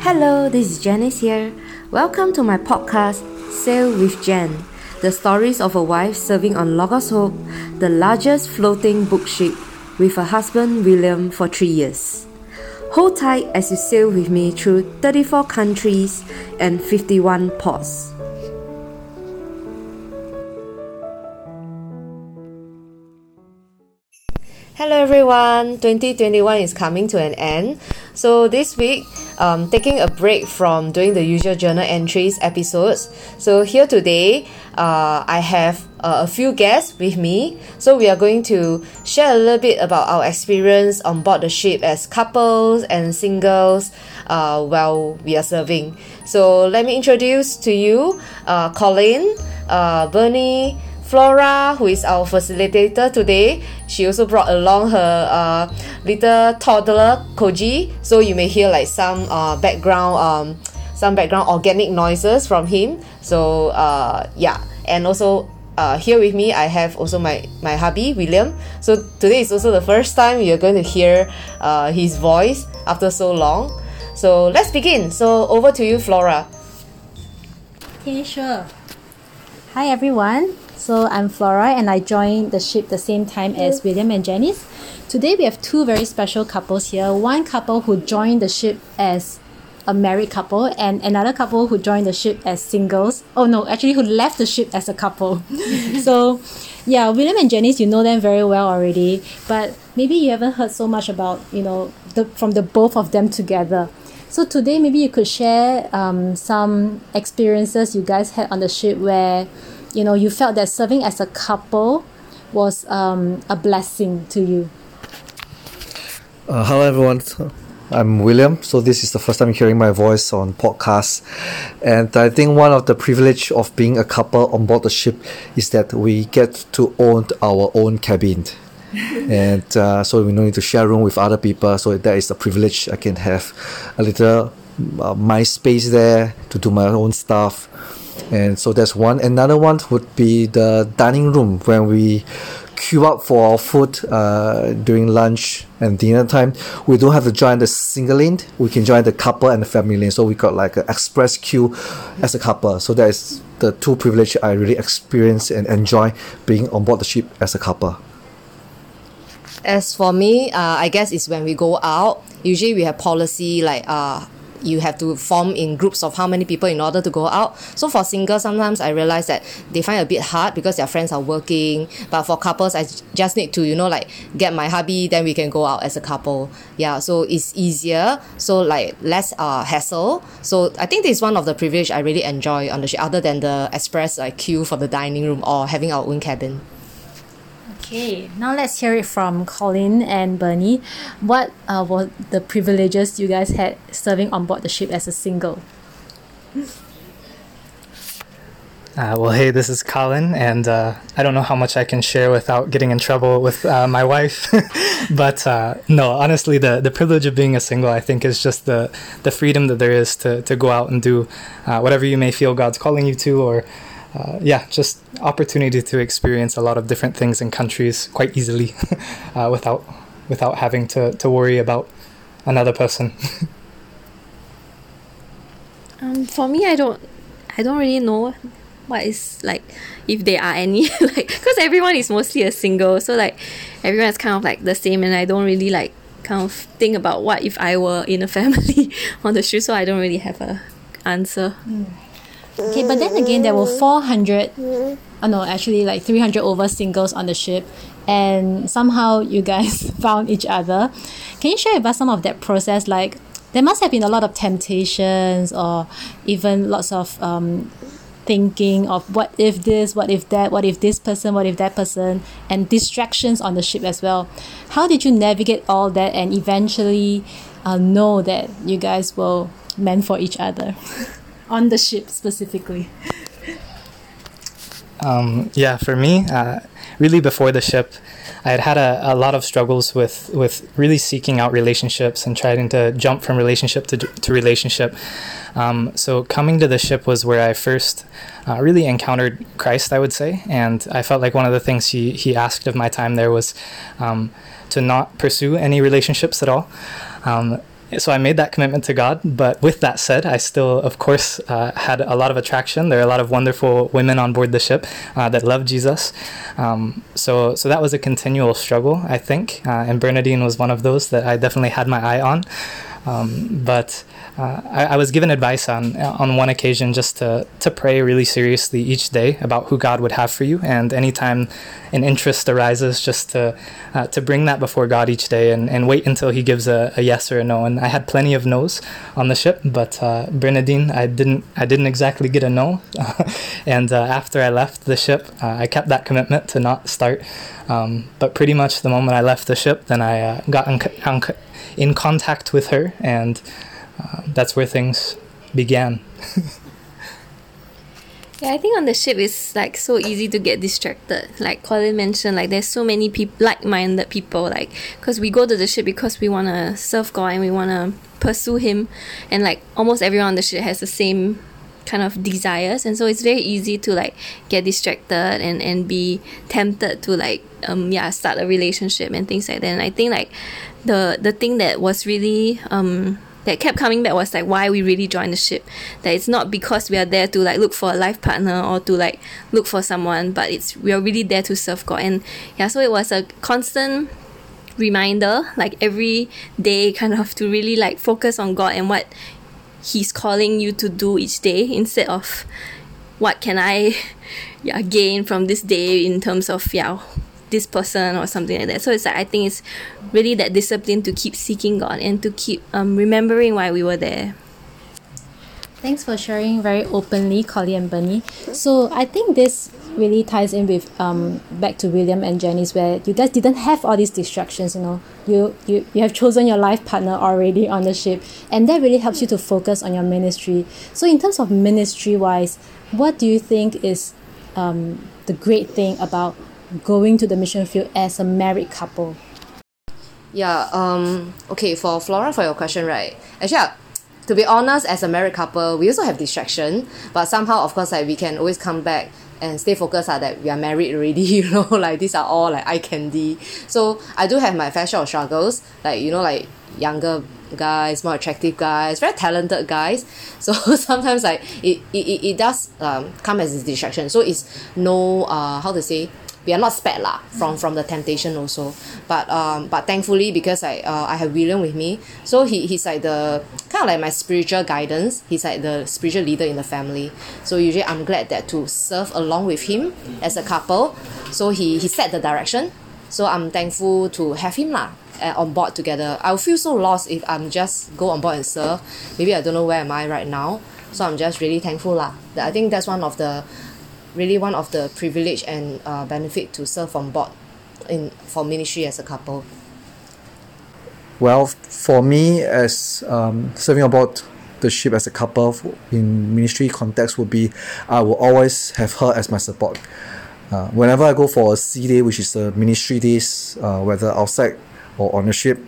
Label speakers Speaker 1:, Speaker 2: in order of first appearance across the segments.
Speaker 1: Hello, this is Janice here. Welcome to my podcast, Sail with Jen. The stories of a wife serving on Logos Hope, the largest floating book ship, with her husband William for three years. Hold tight as you sail with me through 34 countries and 51 ports. Hello everyone, 2021 is coming to an end. So this week, um, taking a break from doing the usual journal entries episodes. So here today, uh, I have uh, a few guests with me. So we are going to share a little bit about our experience on board the ship as couples and singles uh, while we are serving. So let me introduce to you uh, Colin, uh, Bernie, Flora, who is our facilitator today, she also brought along her uh, little toddler Koji. So you may hear like some uh, background um, some background organic noises from him. So uh, yeah, and also uh, here with me I have also my my hubby William. So today is also the first time you're going to hear uh, his voice after so long. So let's begin. So over to you, Flora.
Speaker 2: Okay, sure. Hi everyone. So I'm Flora and I joined the ship the same time as William and Janice. Today we have two very special couples here. One couple who joined the ship as a married couple and another couple who joined the ship as singles. Oh no, actually who left the ship as a couple. so yeah, William and Janice, you know them very well already, but maybe you haven't heard so much about, you know, the from the both of them together. So today maybe you could share um, some experiences you guys had on the ship where you know you felt that serving as a couple was um, a blessing to you.
Speaker 3: Uh, hello everyone. I'm william. So this is the first time hearing my voice on podcast. And i think one of the privilege of being a couple on board the ship is that we get to own our own cabin. And uh, so we don't need to share room with other people. So that is a privilege i can have. A little uh, my space there to do my own stuff and so that's one. Another one would be the dining room when we queue up for our food uh, during lunch and dinner time. We don't have to join the single lane we can join the couple and the family lane so we got like an express queue as a couple. So that is the two privilege i really experience and enjoy being on board the ship as a couple.
Speaker 1: As for me uh, i guess it's when we go out. Usually we have policy like uh you have to form in groups of how many people in order to go out. So for singles, sometimes I realize that they find it a bit hard because their friends are working. But for couples, I just need to, you know, like get my hubby, then we can go out as a couple. Yeah, so it's easier. So like less uh, hassle. So I think this is one of the privilege I really enjoy on the ship, other than the express like queue for the dining room or having our own cabin.
Speaker 2: Okay, now let's hear it from Colin and Bernie. What uh, were the privileges you guys had serving on board the ship as a single?
Speaker 4: Uh, well, hey, this is Colin, and uh, I don't know how much I can share without getting in trouble with uh, my wife. but uh, no, honestly, the, the privilege of being a single, I think, is just the, the freedom that there is to, to go out and do uh, whatever you may feel God's calling you to, or uh, yeah, just opportunity to experience a lot of different things in countries quite easily without without having to, to worry about another person.
Speaker 5: um, for me, I don't I don't really know what is like if there are any like because everyone is mostly a single so like everyone is kind of like the same and I don't really like kind of think about what if I were in a family on the shoe so I don't really have a answer
Speaker 2: mm. Okay but then again there were 400 oh no actually like 300 over singles on the ship and somehow you guys found each other. Can you share with us some of that process? Like there must have been a lot of temptations or even lots of um, thinking of what if this, what if that, what if this person, what if that person, and distractions on the ship as well. How did you navigate all that and eventually uh, know that you guys were meant for each other on the ship specifically?
Speaker 4: Um, yeah, for me, uh, really before the ship, I had had a, a lot of struggles with, with really seeking out relationships and trying to jump from relationship to, to relationship. Um, so coming to the ship was where I first uh, really encountered Christ, I would say, and I felt like one of the things he he asked of my time there was um, to not pursue any relationships at all. Um, so I made that commitment to God. But with that said, I still, of course, uh, had a lot of attraction. There are a lot of wonderful women on board the ship uh, that love Jesus. Um, so, so that was a continual struggle, I think. Uh, and Bernadine was one of those that I definitely had my eye on. Um, but uh, I, I, was given advice on on one occasion just to to pray really seriously each day about who God would have for you, and anytime an interest arises, just to uh, to bring that before God each day and, and wait until He gives a, a yes or a no. And I had plenty of no's on the ship, but uh, Bernadine, I didn't I didn't exactly get a no. and uh, after I left the ship, uh, I kept that commitment to not start. Um, but pretty much the moment I left the ship, then I uh, got in, in contact with her and uh, that's where things began.
Speaker 5: yeah, I think on the ship it's like so easy to get distracted. Like Colin mentioned, like there's so many people, like-minded people, like because we go to the ship because we want to serve God and we want to pursue Him, and like almost everyone on the ship has the same kind of desires and so it's very easy to like get distracted and and be tempted to like um yeah start a relationship and things like that and i think like the the thing that was really um that kept coming back was like why we really joined the ship. That it's not because we are there to like look for a life partner or to like look for someone, but it's we are really there to serve God. And yeah, so it was a constant reminder, like every day, kind of to really like focus on God and what He's calling you to do each day instead of what can I yeah gain from this day in terms of yeah this person or something like that. So it's like I think it's really that discipline to keep seeking God and to keep um, remembering why we were there.
Speaker 2: Thanks for sharing very openly, Collie and Bernie. So I think this really ties in with um back to William and Janice where you guys didn't have all these distractions, you know. You you, you have chosen your life partner already on the ship and that really helps you to focus on your ministry. So in terms of ministry wise, what do you think is um the great thing about going to the mission field as a married couple?
Speaker 1: Yeah, um, okay, for Flora, for your question, right? Actually, uh, to be honest, as a married couple, we also have distraction, but somehow, of course, like we can always come back and stay focused uh, that we are married already, you know, like these are all like eye candy. So I do have my fair share of struggles, like, you know, like younger guys, more attractive guys, very talented guys. So sometimes like it, it, it does um, come as a distraction. So it's no uh how to say we are not spared lah from from the temptation also. But um but thankfully because I uh, I have William with me so he he's like the kind of like my spiritual guidance. He's like the spiritual leader in the family. So usually I'm glad that to serve along with him as a couple. So he he set the direction. So I'm thankful to have him lah uh, on board together. I'll feel so lost if I'm just go on board and serve. Maybe I don't know where am I right now. So I'm just really thankful lah. That I think that's one of the really one of the privilege and uh, benefit to serve on board in for ministry as a couple.
Speaker 3: Well for me as um, serving aboard the ship as a couple in ministry context would be I will always have her as my support. Uh, whenever I go for a sea day which is a ministry days uh, whether outside or on the ship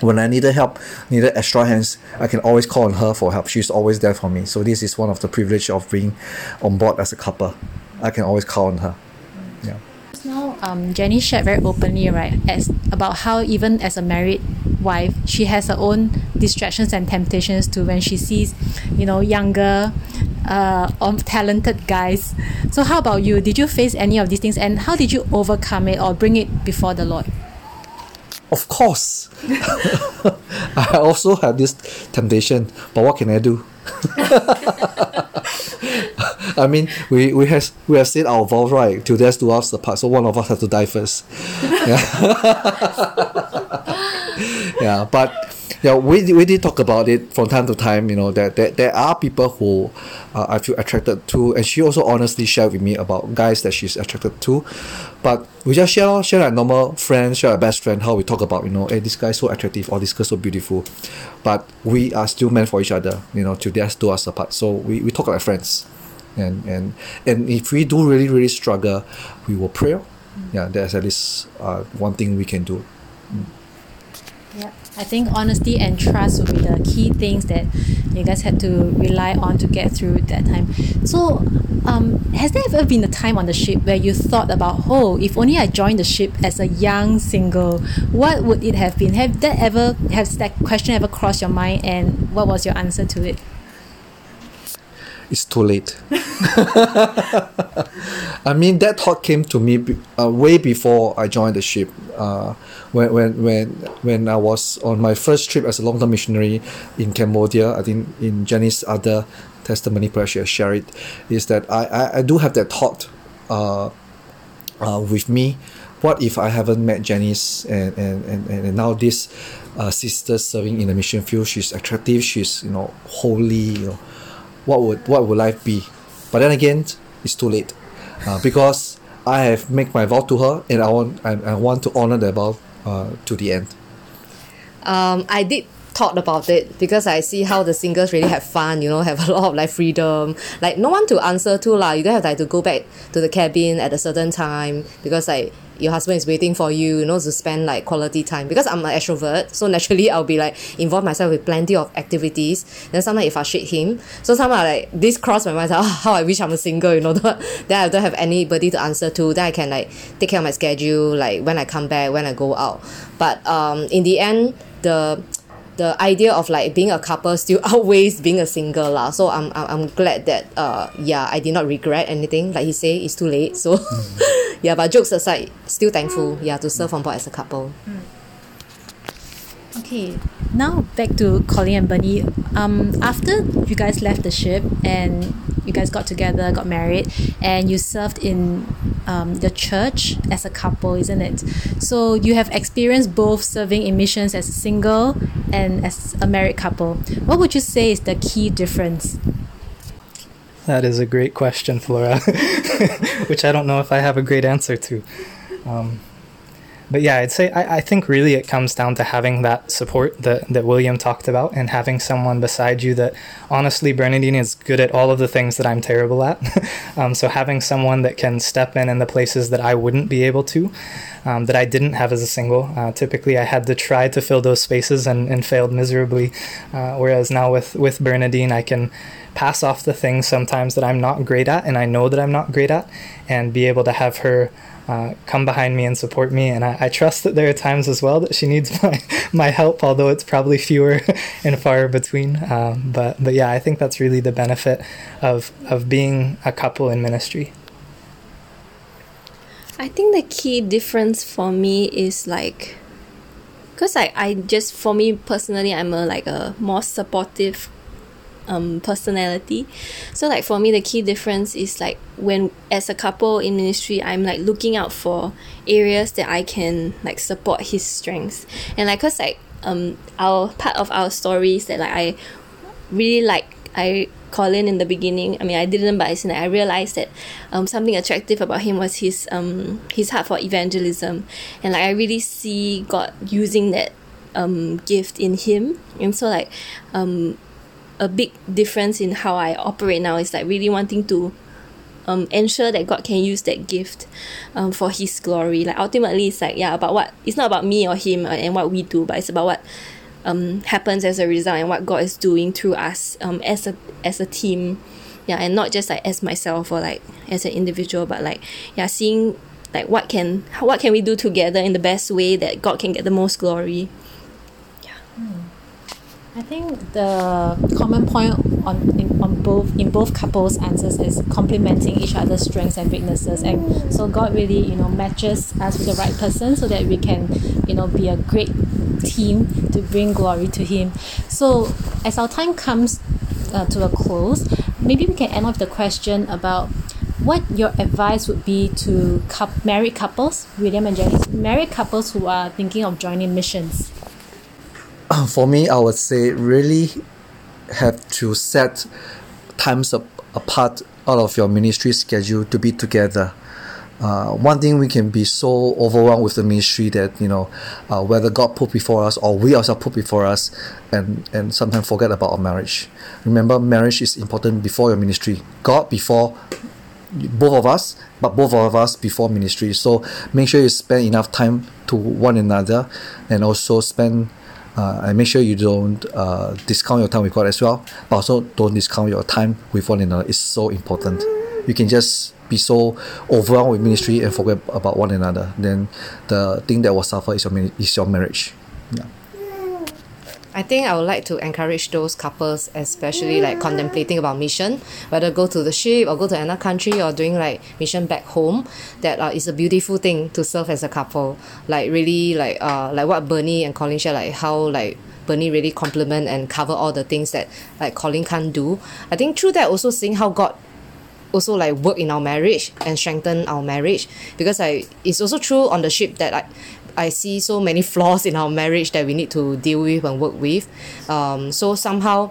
Speaker 3: when I needed help, needed extra hands, I can always call on her for help. She's always there for me. So this is one of the privilege of being on board as a couple. I can always call on her. Yeah.
Speaker 2: Now, um, Jenny shared very openly, right, as about how even as a married wife, she has her own distractions and temptations to when she sees, you know, younger, uh, or talented guys. So, how about you? Did you face any of these things, and how did you overcome it or bring it before the Lord?
Speaker 3: Of course. I also have this temptation, but what can I do? I mean, we, we have we have said our vows right till death do us apart, so one of us has to die first. Yeah, yeah but yeah, we, we did talk about it from time to time. You know that, that there are people who uh, I feel attracted to, and she also honestly shared with me about guys that she's attracted to. But we just share share like normal friends, share our best friend, how we talk about you know, hey, this guy so attractive, or this girl so beautiful, but we are still meant for each other. You know, to just do us apart. So we, we talk like friends, and and and if we do really really struggle, we will pray. Yeah, that's at least uh, one thing we can do.
Speaker 2: Yeah, I think honesty and trust would be the key things that you guys had to rely on to get through that time. So, um, has there ever been a time on the ship where you thought about, oh, if only I joined the ship as a young single, what would it have been? Have that ever has that question ever crossed your mind, and what was your answer to it?
Speaker 3: It's too late. I mean, that thought came to me be- uh, way before I joined the ship. Uh, when, when, when, when I was on my first trip as a long term missionary in Cambodia, I think in Jenny's other testimony, perhaps she'll share it, is that I, I, I do have that thought uh, uh, with me. What if I haven't met Janice and, and, and, and now this uh, sister serving in the mission field? She's attractive, she's you know holy, you know, what would what would life be? But then again, it's too late, uh, because I have made my vow to her, and I want I, I want to honor that vow uh, to the end.
Speaker 1: um, I did thought about it because I see how the singles really have fun, you know, have a lot of like freedom. Like no one to answer to lah. You don't have like to go back to the cabin at a certain time because like your husband is waiting for you, you know, to spend like quality time. Because I'm an extrovert, so naturally I'll be like involve myself with plenty of activities. Then sometimes if I shake him, so sometimes like this cross my mind, oh, how I wish I'm a single, you know. then I don't have anybody to answer to. Then I can like take care of my schedule, like when I come back, when I go out. But um, in the end, the the idea of like being a couple still outweighs being a single lah. So I'm I'm, I'm glad that uh yeah I did not regret anything. Like he say, it's too late. So yeah, but jokes aside, still thankful yeah to serve on board as a couple.
Speaker 2: Okay, now back to Colin and Bernie. Um, after you guys left the ship and you guys got together, got married, and you served in um, the church as a couple, isn't it? So you have experienced both serving in missions as a single and as a married couple. What would you say is the key difference?
Speaker 4: That is a great question, Flora, which I don't know if I have a great answer to. Um, but yeah, I'd say I, I think really it comes down to having that support that, that William talked about and having someone beside you that honestly, Bernadine is good at all of the things that I'm terrible at. um, so having someone that can step in in the places that I wouldn't be able to, um, that I didn't have as a single. Uh, typically, I had to try to fill those spaces and, and failed miserably. Uh, whereas now with, with Bernadine, I can pass off the things sometimes that I'm not great at and I know that I'm not great at and be able to have her uh, come behind me and support me. And I, I trust that there are times as well that she needs my, my help, although it's probably fewer and far between. Um, but, but yeah, I think that's really the benefit of, of being a couple in ministry.
Speaker 5: I think the key difference for me is like, because I, I just for me personally I'm a like a more supportive um personality so like for me the key difference is like when as a couple in ministry I'm like looking out for areas that I can like support his strengths and like cause like um our part of our stories that like I really like I Colin in the beginning. I mean, I didn't, but I, I realized that um, something attractive about him was his um, his heart for evangelism, and like I really see God using that um, gift in him. And so like um, a big difference in how I operate now is like really wanting to um, ensure that God can use that gift um, for His glory. Like ultimately, it's like yeah, about what it's not about me or him and what we do, but it's about what um, happens as a result and what God is doing through us um, as a as a team. Yeah, and not just like as myself or like as an individual, but like yeah, seeing like what can what can we do together in the best way that God can get the most glory.
Speaker 2: I think the common point on in, on both in both couples' answers is complementing each other's strengths and weaknesses, and so God really you know matches us with the right person so that we can you know be a great team to bring glory to Him. So as our time comes uh, to a close, maybe we can end off the question about what your advice would be to married couples, William and Jenny, married couples who are thinking of joining missions.
Speaker 3: for me, I would say really have to set times ap- apart out of your ministry schedule to be together. Uh, one thing we can be so overwhelmed with the ministry that you know uh, whether God put before us or we ourselves put before us, and and sometimes forget about our marriage. Remember, marriage is important before your ministry. God before both of us, but both of us before ministry. So make sure you spend enough time to one another, and also spend Uh, and make sure you don't uh, discount your time with God as well, but also don't discount your time with one another. It's so important. You can just be so overwhelmed with ministry and forget about one another. Then the thing that will suffer is your is your marriage. Yeah.
Speaker 1: I think I would like to encourage those couples, especially like contemplating about mission, whether go to the ship or go to another country or doing like mission back home. That uh, is a beautiful thing to serve as a couple. Like really, like uh, like what Bernie and Colin share, like how like Bernie really complement and cover all the things that like Colin can't do. I think through that also seeing how God also like work in our marriage and strengthen our marriage because I it's also true on the ship that I I see so many flaws in our marriage that we need to deal with and work with. Um so somehow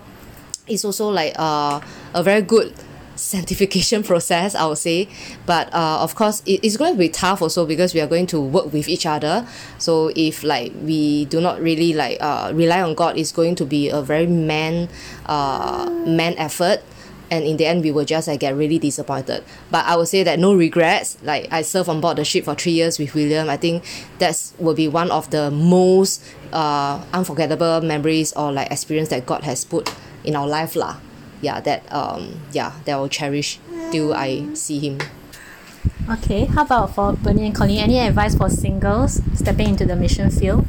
Speaker 1: it's also like uh, a very good sanctification process I would say. But uh, of course it, it's going to be tough also because we are going to work with each other. So if like we do not really like uh, rely on God it's going to be a very man uh, man effort and in the end we will just like get really disappointed. But I would say that no regrets. Like I served on board the ship for three years with William. I think that's will be one of the most uh, unforgettable memories or like experience that God has put in our life lah. Yeah that um yeah that I will cherish till I see him.
Speaker 2: Okay, how about for Bernie and Colleen? Any advice for singles stepping into the mission field?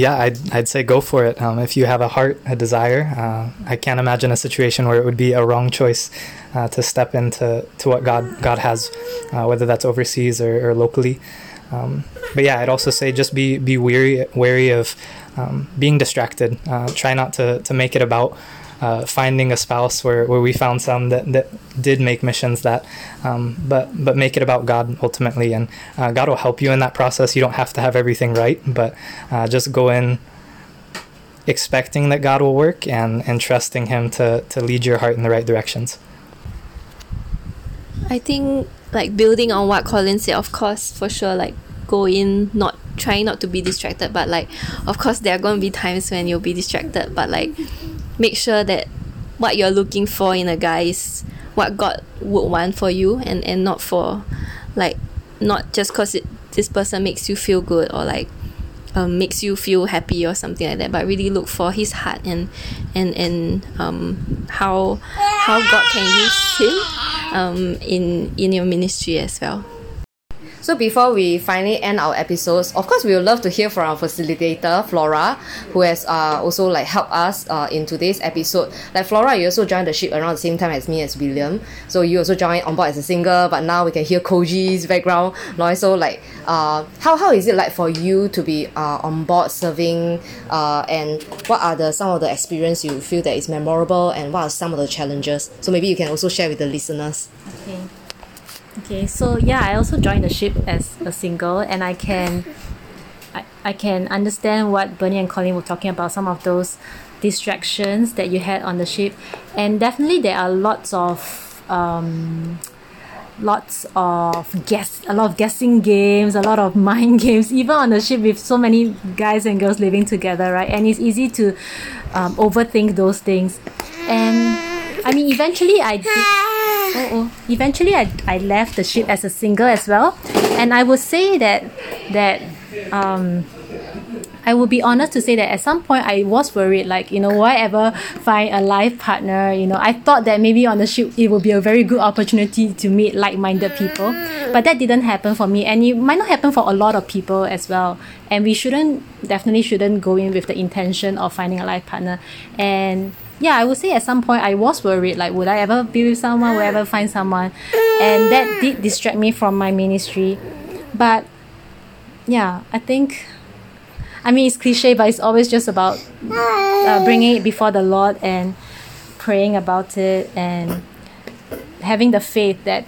Speaker 4: Yeah, I'd, I'd say go for it. Um, if you have a heart, a desire, uh, I can't imagine a situation where it would be a wrong choice uh, to step into to what God God has, uh, whether that's overseas or, or locally. Um, but yeah, I'd also say just be be wary wary of um, being distracted. Uh, try not to to make it about uh, finding a spouse where, where we found some that, that did make missions that um, but but make it about God ultimately. And uh, God will help you in that process. You don't have to have everything right but uh, just go in expecting that God will work and and trusting him to to lead your heart in the right directions.
Speaker 5: I think like building on what Colin said, of course, for sure, like go in not trying not to be distracted, but like of course there are going to be times when you'll be distracted, but like make sure that what you're looking for in a guy is what God would want for you and and not for like not just cause it this person makes you feel good or like um, makes you feel happy or something like that but really look for his heart and and and um, how how God can use him um, in in your ministry as well
Speaker 1: So before we finally end our episodes, of course we would love to hear from our facilitator Flora, who has uh, also like helped us uh, in today's episode. Like Flora, you also joined the ship around the same time as me as William. So you also joined on board as a singer, but now we can hear Koji's background noise. So like, uh, how how is it like for you to be uh, on board serving, uh, and what are the some of the experience you feel that is memorable, and what are some of the challenges? So maybe you can also share with the listeners.
Speaker 2: Okay. Okay, so yeah, I also joined the ship as a single, and I can, I, I can understand what Bernie and Colin were talking about. Some of those distractions that you had on the ship, and definitely there are lots of um, lots of guess, a lot of guessing games, a lot of mind games, even on the ship with so many guys and girls living together, right? And it's easy to um, overthink those things, and I mean, eventually I did. Eventually, I, I left the ship as a single as well, and I would say that that um, I would be honest to say that at some point I was worried, like you know, I ever find a life partner? You know, I thought that maybe on the ship it would be a very good opportunity to meet like-minded people, but that didn't happen for me, and it might not happen for a lot of people as well. And we shouldn't definitely shouldn't go in with the intention of finding a life partner, and yeah, I would say at some point I was worried, like, would I ever be with someone? Would I ever find someone? And that did distract me from my ministry. But yeah, I think, I mean, it's cliche, but it's always just about uh, bringing it before the Lord and praying about it and having the faith that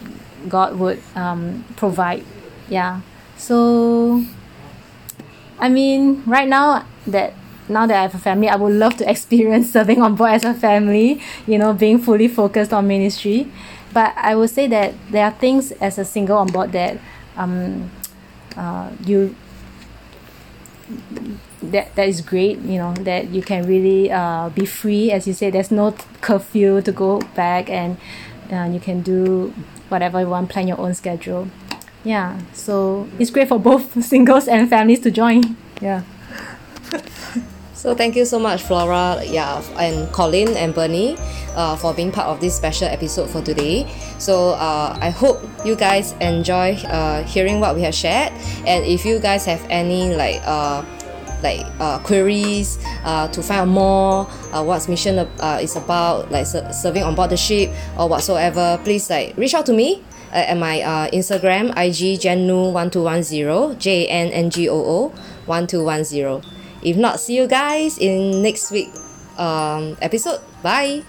Speaker 2: God would um, provide. Yeah. So, I mean, right now that now that I have a family, I would love to experience serving on board as a family, you know, being fully focused on ministry. But I would say that there are things as a single on board that um, uh, you that that is great you know that you can really uh, be free. As you say there's no curfew to go back and uh, you can do whatever you want plan your own schedule. Yeah so it's great for both singles and families to join. Yeah
Speaker 1: So thank you so much, Flora, yeah, and Colin and Bernie, uh, for being part of this special episode for today. So uh, I hope you guys enjoy uh, hearing what we have shared, and if you guys have any like uh, like uh, queries uh, to find out more uh, what's mission uh, is about like ser- serving on board the ship or whatsoever please like reach out to me uh, at my uh, instagram ig jannu1210 j-a-n-n-g-o-o 1210 if not see you guys in next week um, episode. Bye